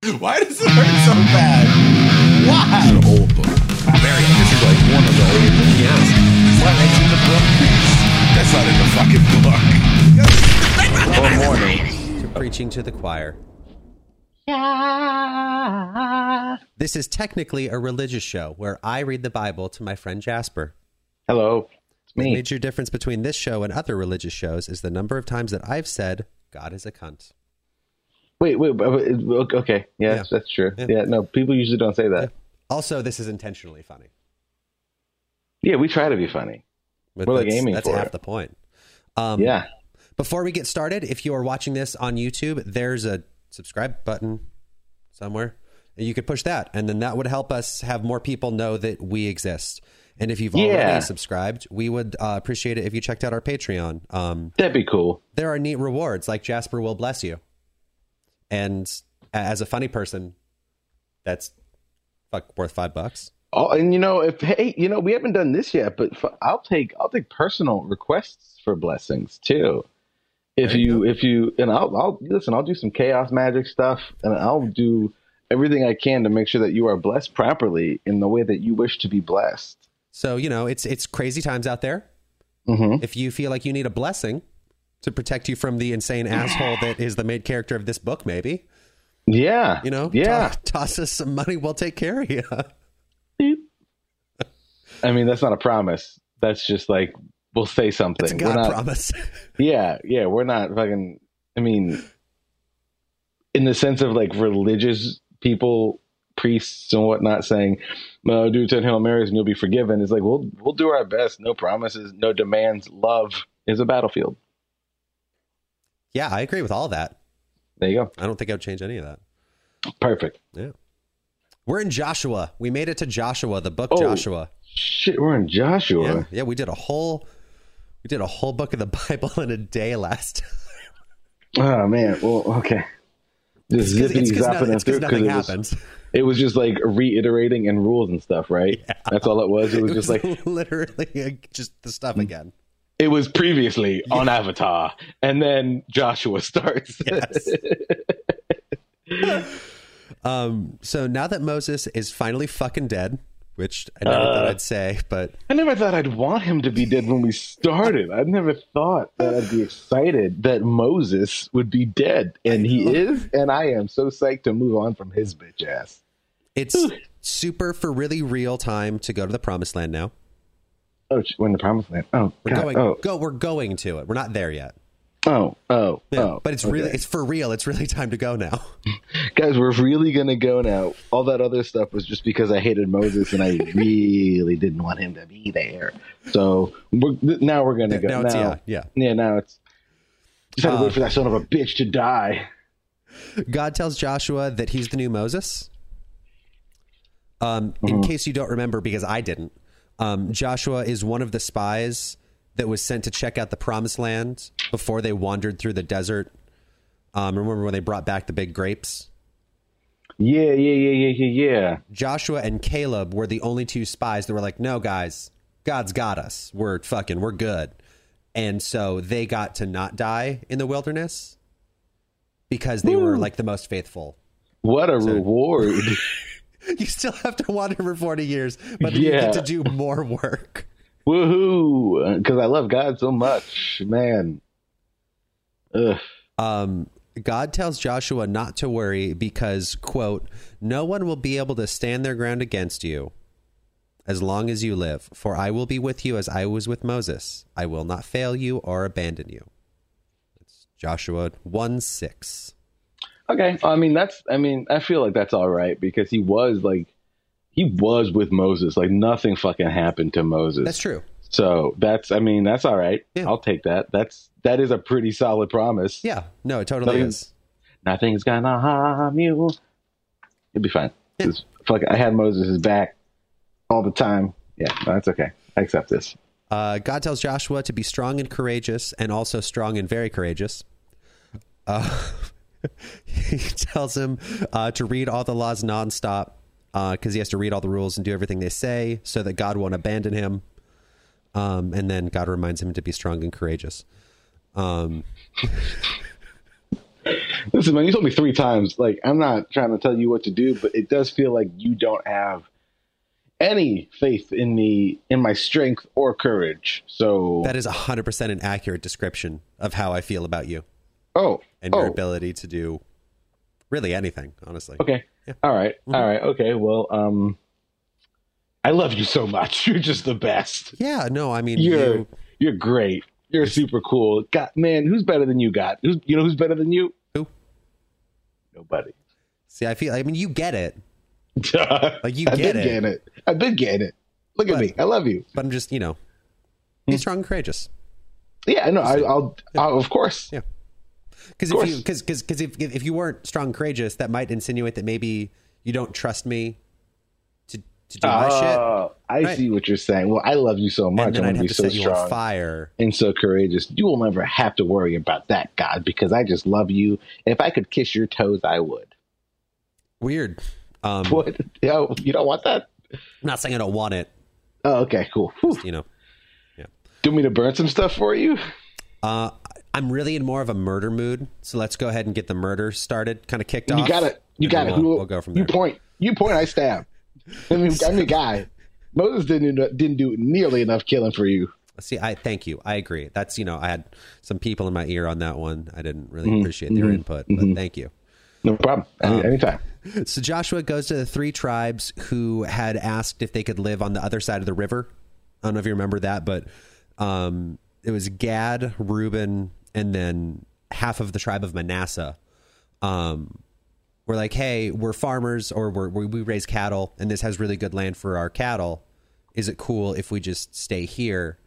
Why does it hurt so bad? Why? It's an old book. Very. This is like one of the old books. Yes. What makes in the book? That's not in the fucking book. Or morning. to preaching to the choir. Yeah. This is technically a religious show where I read the Bible to my friend Jasper. Hello. It's The me. major difference between this show and other religious shows is the number of times that I've said God is a cunt. Wait, wait, okay. Yes, Yeah. that's true. Yeah. Yeah. no, people usually don't say that. Also, this is intentionally funny. Yeah, we try to be funny. But We're, like, that's, aiming that's for half it. the point. Um, yeah. Before we get started, if you are watching this on YouTube, there's a subscribe button somewhere. And you could push that, and then that would help us have more people know that we exist. And if you've Yeah. already subscribed, we would uh, appreciate it if you checked out our Patreon. Um, That'd be cool. there are neat rewards, like Jasper will bless you. And as a funny person, that's fuck worth five bucks. Oh, and you know, if hey, you know, we haven't done this yet, but I'll take I'll take personal requests for blessings too. If you you if you and I'll I'll listen, I'll do some chaos magic stuff, and I'll do everything I can to make sure that you are blessed properly in the way that you wish to be blessed. So you know, it's it's crazy times out there. hmm if you feel like you need a blessing to protect you from the insane asshole that is the main character of this book, maybe Yeah, you know, yeah. to- toss us some money, we'll take care of you. I mean, that's not a promise. That's just like we'll say something. It's a God not- promise. Yeah, yeah, we're not fucking. I mean, in the sense of like religious people, priests and whatnot, saying, "No, do ten hail marys and you'll be forgiven." It's like we'll we'll do our best. No promises, no demands. Love is a battlefield. Yeah, I agree with all that. There you go. I don't think I would change any of that. Perfect. Yeah, we're in Joshua. We made it to Joshua, the book Oh. Joshua. Shit, we're in Joshua. Yeah, yeah, we did a whole. We did a whole book of the Bible in a day last. Time. Oh man. Well, okay. Just because zapping nothing, through nothing it was, it was just like reiterating and rules and stuff, right? Yeah. That's all it was. It was It just like literally just the stuff mm. again. It was previously on Avatar, and then Joshua starts. Yes. Um, so now that Moses is finally fucking dead, which I never thought Uh. I'd say, but I never thought I'd want him to be dead when we started. I never thought that I'd be excited that Moses would be dead, and he is, and I am so psyched to move on from his bitch ass. it's super for really real time to go to the promised land now. Oh, we're in the promised land. Oh, We're God. going Oh, go we're going to it. We're not there yet. oh, oh, Yeah, oh. but it's okay. really it's for real. It's really time to go now. guys. We're really gonna go now. All that other stuff was just because I hated Moses, and I really didn't want him to be there. So we're, now we're gonna go. now it's yeah, yeah. Yeah, now it's just had to Uh, wait for that son of a bitch to die. God tells Joshua that he's the new Moses. Um, Mm-hmm. in case you don't remember, because I didn't, um, Joshua is one of the spies that was sent to check out the promised land before they wandered through the desert. Um, remember when they brought back the big grapes? Yeah, yeah, yeah, yeah, yeah, yeah. Joshua and Caleb were the only two spies that were like, no, guys, God's got us. We're fucking, we're good. And so they got to not die in the wilderness because they were like the most faithful. What a reward! You still have to wander for 40 years, but then you Yeah. get to do more work. Woohoo! Because I love God so much, man. Ugh. Um, God tells Joshua not to worry because, quote, no one will be able to stand their ground against you as long as you live, for I will be with you as I was with Moses. I will not fail you or abandon you. It's Joshua 1 6. Okay, I mean that's. I mean, I feel like that's all right because he was like, he was with Moses. Like nothing fucking happened to Moses. That's true. So that's. I mean, that's all right. Yeah. I'll take that. That's that is a pretty solid promise. Yeah, no, it totally Nothing- is. Nothing's gonna harm you. You'll be fine. 'Cause, fuck, I had Moses' back all the time. Yeah, no, that's okay. I accept this. Uh, God tells Joshua to be strong and courageous, and also strong and very courageous. Uh, he tells him uh, to read all the laws nonstop because he has to read all the rules and do everything they say, so that God won't abandon him. Um, and then God reminds him to be strong and courageous. Um, Listen, man, you told me three times. Like, I'm not trying to tell you what to do, but it does feel like you don't have any faith in me, in my strength or courage. So, That is 100% an accurate description of how I feel about you oh, and oh, your ability to do really anything, honestly. okay, Yeah. all right, Mhm. all right, okay. Well, um, I love you so much. You're just the best. Yeah, no, I mean, You're you, you're great. You're super cool. God, man, who's better than you? Got who's you know who's better than you? Who? Nobody. see, I feel, I mean, you get it, like you I've get been it. getting it. I've been getting it. Look at me. I love you. but I'm just, you know, Hmm. be strong and courageous. Yeah, I know. I, I'll, I'll. Of course. Yeah. Because if you because because if if you weren't strong and courageous, that might insinuate that maybe you don't trust me to to do my shit, Oh, I Right. see what you're saying. Well, I love you so much. I'm I'd gonna be to so set you on strong fire. and so courageous. You will never have to worry about that, God, because I just love you. And if I could kiss your toes, I would. Weird. Um, What? Yo, you don't want that? I'm not saying I don't want it. Oh, okay, cool. Whew. You know, yeah. Do you me to burn some stuff for you? uh, I'm really in more of a murder mood, so let's go ahead and get the murder started, kind of kicked off. You got it. You got it. We'll, we'll go from there. You point. You point. I stab. I mean, I'm the guy. Moses didn't do- didn't do nearly enough killing for you. See, I thank you. I agree. That's you know, I had some people in my ear on that one. I didn't really Mm-hmm. appreciate their input, but thank you. No problem. Um, anytime. So Joshua goes to the three tribes who had asked if they could live on the other side of the river. I don't know if you remember that, but um, it was Gad, Reuben, and then half of the tribe of Manasseh. Um, we're like, hey, we're farmers, or we're, we we raise cattle, and this has really good land for our cattle. Is it cool if we just stay here?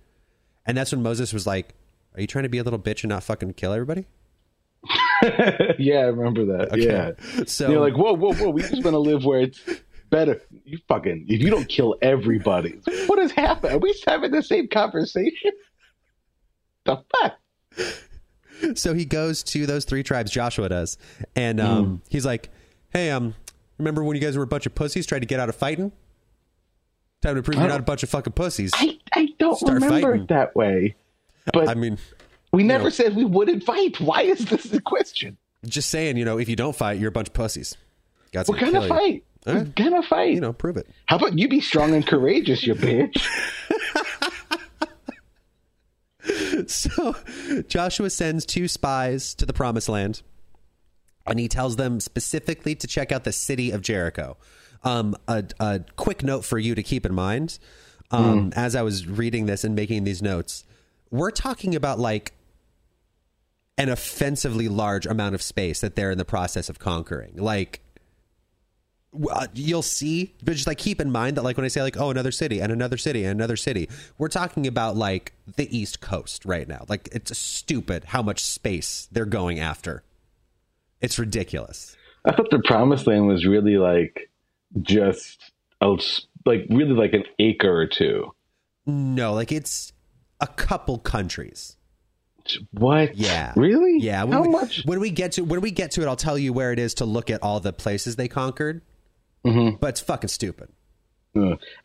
And that's when Moses was like, "Are you trying to be a little bitch and not fucking kill everybody?" yeah, I remember that. Yeah. So You're like, whoa, whoa, whoa. We just want to live where it's better. You fucking, if you don't kill everybody, what has happened? Are we having the same conversation? The fuck? So he goes to those three tribes joshua does and um, Hmm. he's like hey um remember when you guys were a bunch of pussies tried to get out of fighting time to prove you're not a bunch of fucking pussies I, I don't Start remember fighting. it that way. But i mean we never know. said we wouldn't fight. Why is this a question? just saying you know if you don't fight you're a bunch of pussies God's We're gonna gonna kill you. fight. We're Alright. gonna fight. you know prove it How about you be strong and courageous, you bitch? so joshua sends two spies to the promised land and he tells them specifically to check out the city of jericho. Um, a, a quick note for you to keep in mind um, as i was reading this and making these notes we're talking about like an offensively large amount of space that they're in the process of conquering. Like Uh, you'll see but just like keep in mind that like when i say like oh another city and another city and another city we're talking about like the east coast right now like it's stupid how much space they're going after it's ridiculous I thought the promised land was really like just a, like really like an acre or two. no like it's a couple countries What? Yeah. Really? yeah when How we, much? when we get to when we get to it i'll tell you where it is to look at all the places they conquered Mhm. but it's fucking stupid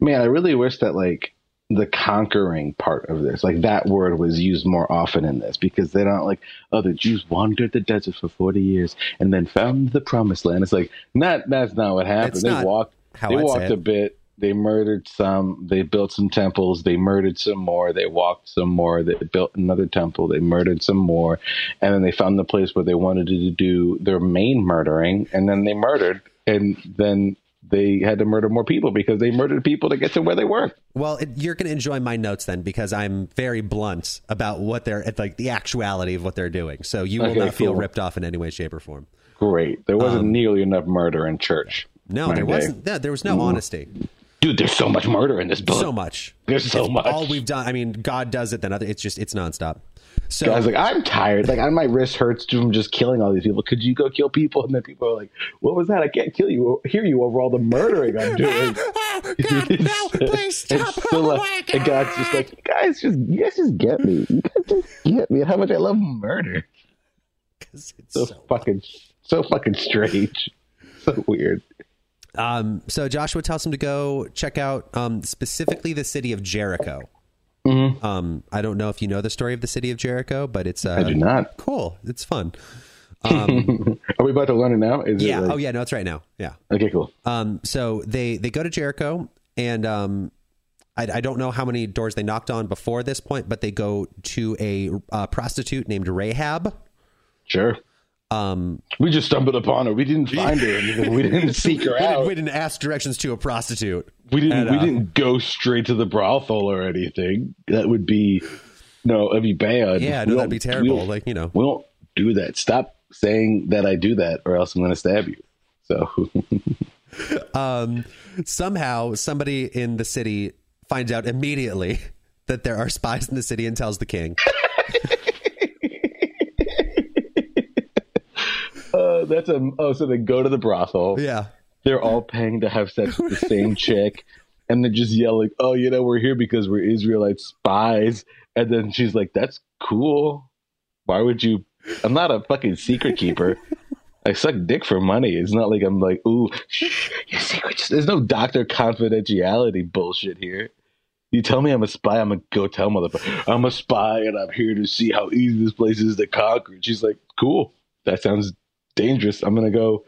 Man, I really wish that like the conquering part of this, like that word was used more often in this because they don't like, oh, the Jews wandered the desert for 40 years and then found the promised land. It's like, not, that's not what happened. It's they walked, how they I'd walked a bit. They murdered some. They built some temples. They murdered some more. They walked some more. They built another temple. They murdered some more. And then they found the place where they wanted to do their main murdering. And then they murdered. And then they had to murder more people because they murdered people to get to where they were. Well, it, you're going to enjoy my notes then because I'm very blunt about what they're like the actuality of what they're doing. So you will Okay, not feel cool. ripped off in any way, shape, or form. Great. There wasn't nearly enough murder in church. Um, No, there day. wasn't. No, there was no honesty. Dude, there's so much murder in this book. So much. There's so much. All we've done. I mean, God does it. Then other. It's just it's nonstop. So Guys, like I'm tired. Like I, my wrist hurts from just killing all these people. Could you go kill people? And then people are like, "What was that? I can't kill you. Hear you over all the murdering I'm doing." God, no, please stop. Oh like- my and God's just like, "You guys just, you guys just get me. You guys just get me. How much I love murder. Because it's So, so- fucking, so fucking strange. So weird. Um, so Joshua tells him to go check out um, specifically the city of Jericho. Um, I don't know if you know the story of the city of Jericho, but it's uh, I do not. cool. It's fun. Um, Are we about to learn it now? Is yeah. It like- oh, yeah. No, it's right now. Yeah. Okay, cool. Um, so they they go to Jericho, and um, I, I don't know how many doors they knocked on before this point, but they go to a uh, prostitute named Rahab. Sure. Um, We just stumbled upon her. We didn't find her. anything. We didn't seek her we, didn't, out. we didn't ask directions to a prostitute. We didn't. And, we uh, didn't go straight to the brothel or anything. That would be no. That'd be bad. Yeah, We no, that'd be terrible. Like you know, we don't do that. Stop saying that I do that, or else I'm going to stab you. So um, somehow somebody in the city finds out immediately that there are spies in the city and tells the king. Uh, that's a. Oh, so they go to the brothel. Yeah. They're all paying to have sex with the same chick, and they're just yelling, "Oh, you know, we're here because we're Israelite spies." And then she's like, "That's cool. Why would you?" I'm not a fucking secret keeper. I suck dick for money. It's not like I'm like, ooh, shh, your secrets. There's no doctor confidentiality bullshit here. You tell me I'm a spy, I'm gonna go tell motherfucker. I'm a spy and I'm here to see how easy this place is to conquer. And she's like, cool. That sounds dangerous. I'm gonna go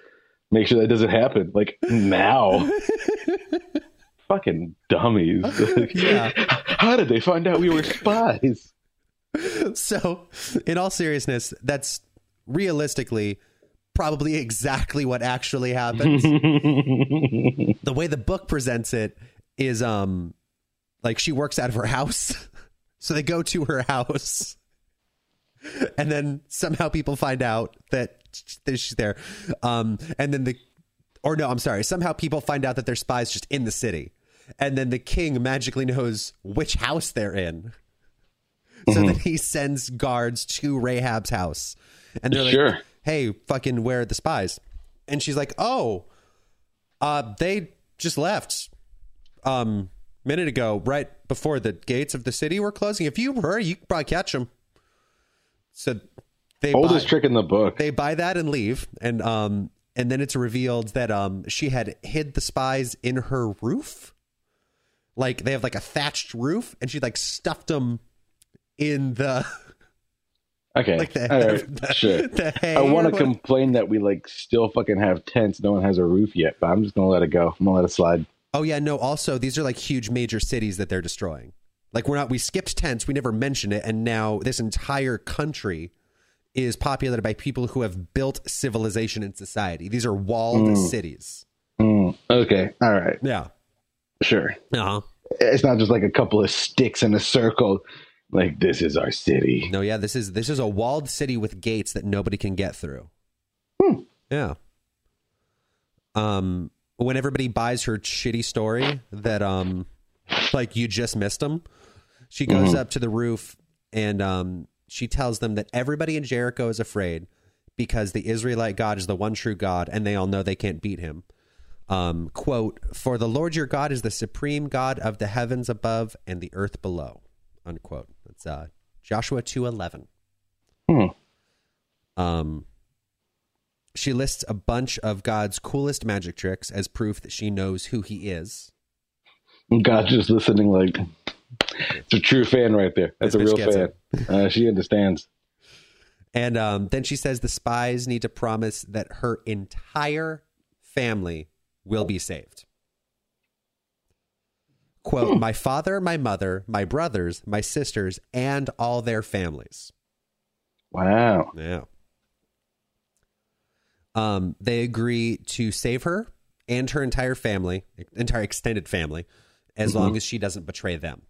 make sure that doesn't happen. Like now. Fucking dummies. Yeah. How did they find out we were spies? So, in all seriousness, that's realistically probably exactly what actually happens. the way the book presents it is um like she works out of her house. So they go to her house. And then somehow people find out that that she's there. Um and then the or no, I'm sorry. Somehow people find out that they're spies just in the city. And then the king magically knows which house they're in. So that he sends guards to Rahab's house. And they're like, hey, fucking, where are the spies? And she's like, oh, uh, they just left um minute ago, right before the gates of the city were closing. If you hurry, you could probably catch them. So they Oldest buy, trick in the book. they buy that and leave, and um and then it's revealed that um she had hid the spies in her roof. Like they have like a thatched roof, and she like stuffed them in the Okay. like the, All right. the, sure. the hay I want to complain that we like still fucking have tents. No one has a roof yet, but I'm just gonna let it go. I'm gonna let it slide. Oh yeah, no. Also, these are like huge major cities that they're destroying. Like we're not. We skipped tents. We never mentioned it, and now this entire country is populated by people who have built civilization and society. These are walled cities. Mm, okay. All right. Yeah. Sure. Uh huh. It's not just like a couple of sticks in a circle. Like this is our city. No, yeah. This is this is a walled city with gates that nobody can get through. Yeah. Um, when everybody buys her shitty story that um, like you just missed them, she goes up to the roof and um, she tells them that everybody in Jericho is afraid because the Israelite God is the one true God, and they all know they can't beat him. Um, quote: For the Lord your God is the supreme God of the heavens above and the earth below. Unquote. That's uh, Joshua two eleven. Hmm. Um, she lists a bunch of God's coolest magic tricks as proof that she knows who He is. God's just listening. Like it's a true fan right there. That's This a real fan. Uh, she understands. And um, then she says the spies need to promise that her entire family will be saved. Quote, my father, my mother, my brothers, my sisters, and all their families. Wow. Yeah. Um, they agree to save her and her entire family, entire extended family, as long as she doesn't betray them.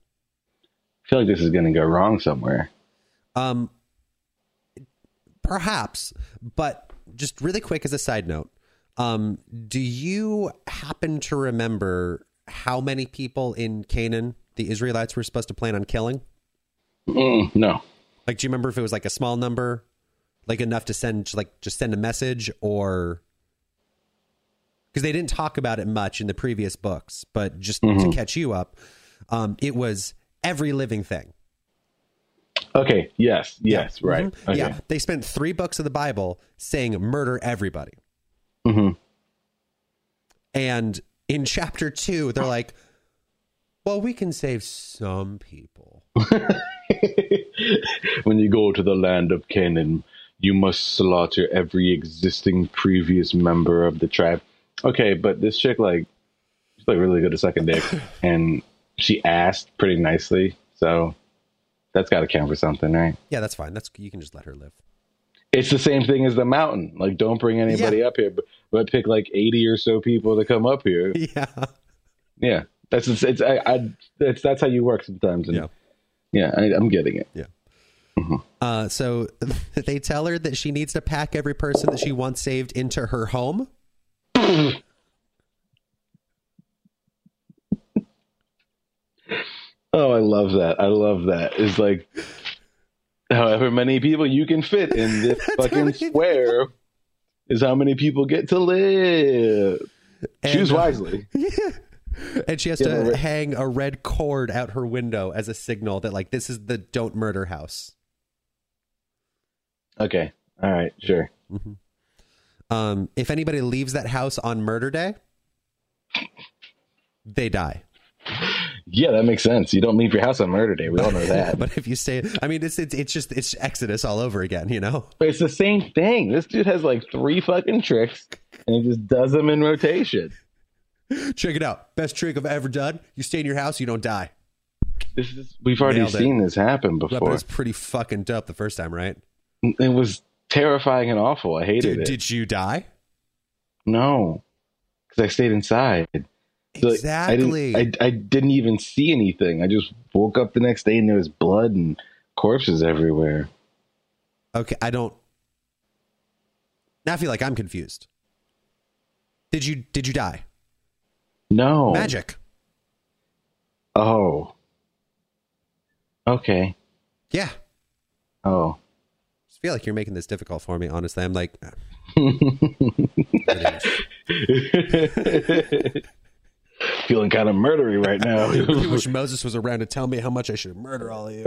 I feel like this is gonna go wrong somewhere. Um, perhaps, but just really quick as a side note, um, do you happen to remember how many people in Canaan the Israelites were supposed to plan on killing? Mm, no. Like, do you remember if it was like a small number, like enough to send, like, just send a message, or because they didn't talk about it much in the previous books, but just to catch you up, um, it was every living thing. Okay. Yes. Yes. Right. Mhm. Okay. Yeah, they spent three books of the Bible saying murder everybody. Mhm. And in chapter two, they're like, well, we can save some people. when you go to the land of Canaan, You must slaughter every existing previous member of the tribe. Okay, but this chick like she's like really good at sucking dick, and she asked pretty nicely, so that's got to count for something, right? Yeah, that's fine. That's you can just let her live. It's the same thing as the mountain. Like, don't bring anybody Yeah. up here, but, but pick like eighty or so people to come up here. Yeah. Yeah, that's it's, it's I, I it's that's how you work sometimes. And Yeah. yeah, I, I'm getting it. Uh, so they tell her that she needs to pack every person that she wants saved into her home. Oh, I love that. I love that. It's like however many people you can fit in this fucking square is how many people get to live. Choose And, uh, wisely. And she has Yeah, to right. hang a red cord out her window as a signal that like this is the don't murder house. Okay. All right. Sure. Um, if anybody leaves that house on murder day, they die. Yeah, that makes sense. You don't leave your house on murder day. We all know that. But if you stay, I mean, it's it's, it's just it's Exodus all over again, you know. But it's the same thing. This dude has like three fucking tricks, and he just does them in rotation. Check it out, best trick I've ever done. You stay in your house, you don't die. This is we've already Nailed it. seen this happen before. it was pretty fucking dope the first time, right? It was terrifying and awful. I hated Did, it. did you die? no, because I stayed inside. Exactly. I didn't, I, I didn't even see anything. I just woke up the next day and there was blood and corpses everywhere. Okay, I don't. Now I feel like I'm confused. Did you did you die? No Magic. Oh. Okay. Yeah. Oh. I just feel like you're making this difficult for me. Honestly, I'm like, Feeling kind of murdery right I now. wish Moses was around to tell me how much I should murder all of you.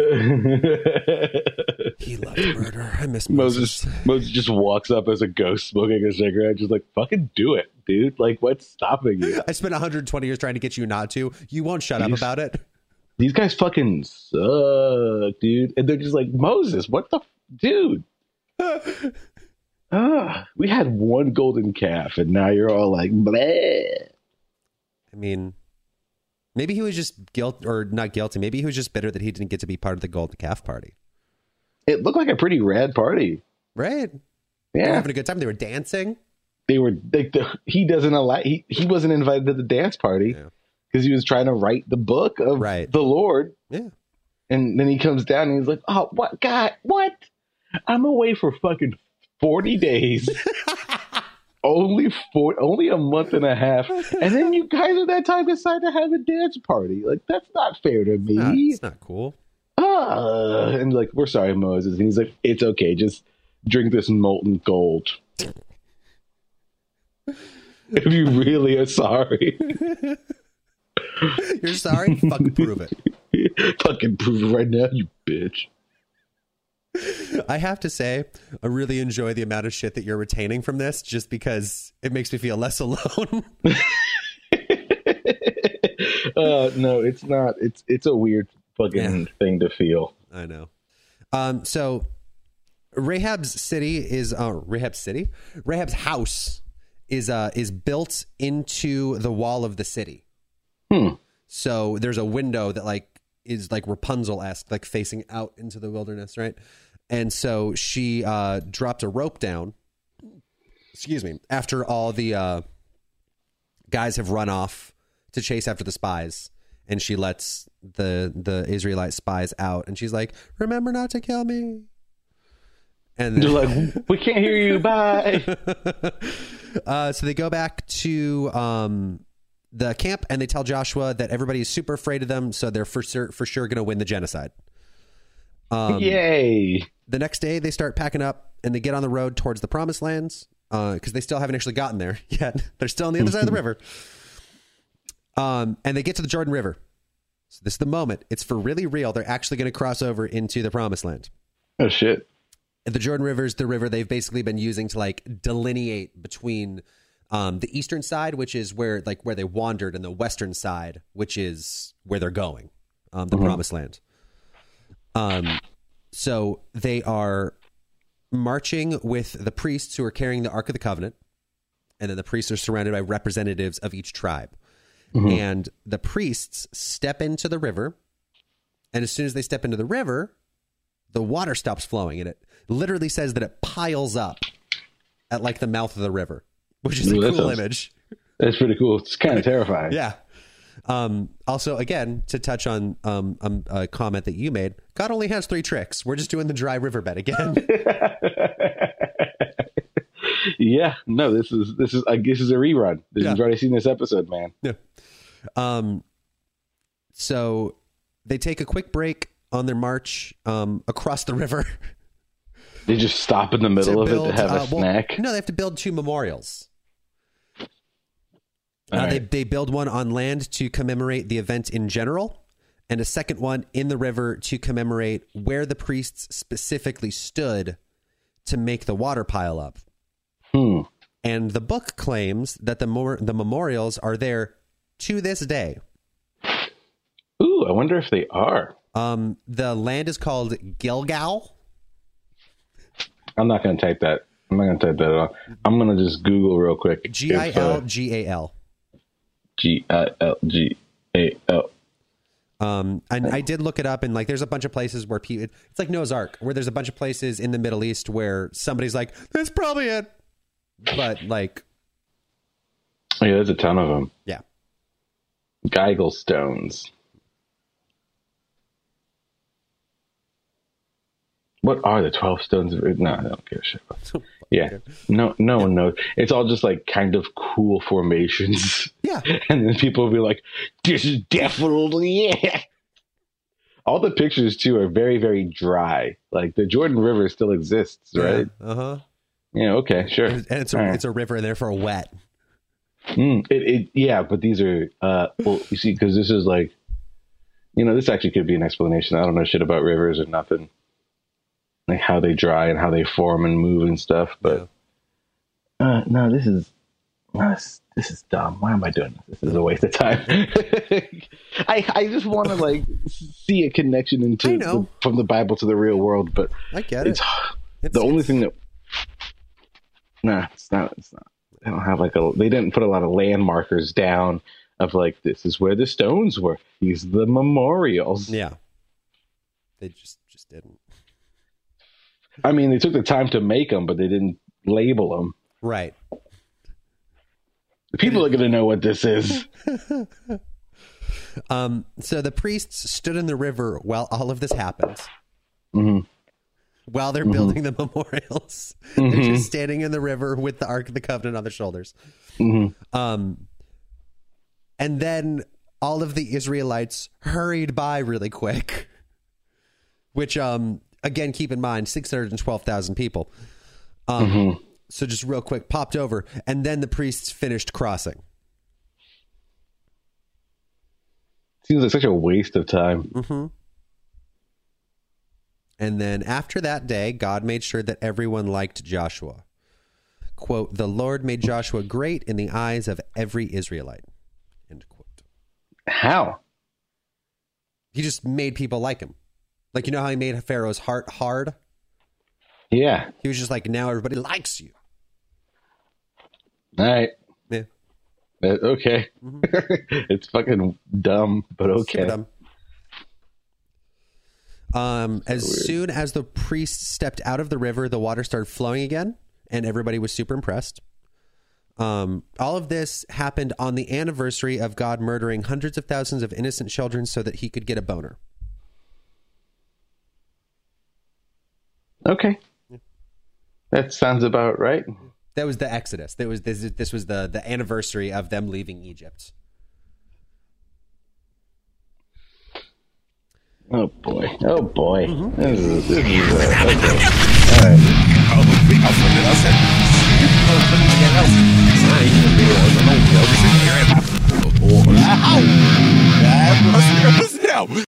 He loved murder. I miss Moses. Moses Moses just walks up as a ghost smoking a cigarette, just like fucking do it, dude. Like what's stopping you? I spent 120 years trying to get you not to. You won't shut up about it. These guys fucking suck, dude. And they're just like Moses, what the f- dude? Ah, we had one golden calf, and now you're all like, bleh. I mean, maybe he was just guilt or not guilty. Maybe he was just bitter that he didn't get to be part of the golden calf party. It looked like a pretty rad party. Right? They were Yeah, having a good time. They were dancing. they were. Like the, he doesn't allow. He he wasn't invited to the dance party Yeah. because he was trying to write the book of Right. the Lord. Yeah. And then he comes down and he's like, "Oh, what, God, what? I'm away for fucking forty days, only four, only a month and a half, and then you guys at that time decide to have a dance party. Like that's not fair to me. Not- it's not cool. Ah, and like, we're sorry, Moses. And he's like, it's okay, just drink this molten gold. if you really are sorry, You're sorry? Fucking prove it. fucking prove it right now, you bitch. I have to say, I really enjoy the amount of shit that you're retaining from this just because it makes me feel less alone. uh, no, it's not. It's it's a weird fucking Yeah. thing to feel. I know. Um, so Rahab's city is uh, Rahab's city. Rahab's house is uh is built into the wall of the city. Hmm. So there's a window that like is like Rapunzel esque, like facing out into the wilderness, right? And so she uh, dropped a rope down. Excuse me. After all the uh, guys have run off to chase after the spies, and she lets the the Israelite spies out, and she's like, "Remember not to kill me." And They're like, we can't hear you. Bye. uh, so they go back to um, the camp, and they tell Joshua that everybody is super afraid of them, so they're for sure for sure going to win the genocide. Um, Yay! the next day they start packing up and they get on the road towards the promised lands because they still haven't actually gotten there yet they're still on the other side of the river um, and they get to the jordan river so this is the moment it's for really real they're actually going to cross over into the promised land Oh shit. the jordan river is the river they've basically been using to like delineate between um, the eastern side which is where like where they wandered and the western side which is where they're going um, the promised land um, so they are marching with the priests who are carrying the Ark of the Covenant. And then the priests are surrounded by representatives of each tribe. And the priests step into the river. And as soon as they step into the river, the water stops flowing. And it literally says that it piles up at like the mouth of the river, which is a Ooh, that cool sounds- image. That's pretty cool. It's kind of terrifying. Yeah. Um, also, again, to touch on um, um, a comment that you made, God only has three tricks. We're just doing the dry riverbed again. yeah. No, this is this is I guess is a rerun. This Yeah. You've already seen this episode, man. Yeah. Um, so they take a quick break on their march um, across the river. They just stop in the middle of it to have a uh, well, snack. no, they have to build two memorials. Uh, they, right. they build one on land to commemorate the event in general, and a second one in the river to commemorate where the priests specifically stood to make the water pile up. Hmm. And the book claims that the mor- the memorials are there to this day. Ooh, I wonder if they are. Um, the land is called Gilgal. I'm not going to type that. I'm not going to type that at all. I'm going to just Google real quick. G I L G A L. uh, G A L. G I L G A L. Um, and I did look it up, and like, there's a bunch of places where people, it's like Noah's Ark, where there's a bunch of places in the Middle East where somebody's like, "That's probably it," but like, Yeah, there's a ton of them. yeah, Gilgal stones. What are the twelve stones of? No, I don't give a shit. About yeah, no, no one knows. It's all just like kind of cool formations. yeah, and then people will be like, "This is definitely it." All the pictures too are very, very dry. Like the Jordan River still exists, right? uh huh. Yeah. okay. Sure. And it's a right. it's a river, therefore wet. Mm, it, it, yeah, but these are, uh, well, you see, because this is like, you know, this actually could be an explanation. I don't know shit about rivers or nothing, like how they dry and how they form and move and stuff. But uh, no, this is, this, this is dumb. Why am I doing this? This is a waste of time. I I just want to like see a connection into the, from the Bible to the real world, but I get it's it. It's- the only it's- thing that nah it's not it's not they don't have like a they didn't put a lot of landmarkers down of like this is where the stones were these are the memorials Yeah, they just just didn't. I mean they took the time to make them but they didn't label them Right. people are going to know what this is Um, so the priests stood in the river while all of this happened. Mhm. While they're building the memorials, they're just standing in the river with the Ark of the Covenant on their shoulders. Um, and then all of the Israelites hurried by really quick, which, um, again, keep in mind, six hundred and twelve thousand people. Um, so just real quick, popped over, and then the priests finished crossing. seems like such a waste of time Mm-hmm. And then after that day, God made sure that everyone liked Joshua. Quote, the Lord made Joshua great in the eyes of every Israelite. End quote. how He just made people like him. Like, you know how he made Pharaoh's heart hard? yeah He was just like, now everybody likes you. all right Yeah. Uh, okay it's fucking dumb but okay dumb. Um, as soon as the priest stepped out of the river, the water started flowing again, and everybody was super impressed. Um, all of this happened on the anniversary of God murdering hundreds of thousands of innocent children so that he could get a boner. Okay. That sounds about right. That was the Exodus. That was this. This was the the anniversary of them leaving Egypt. Oh boy! Oh boy! Mm-hmm. This is, this is, uh, okay. All right.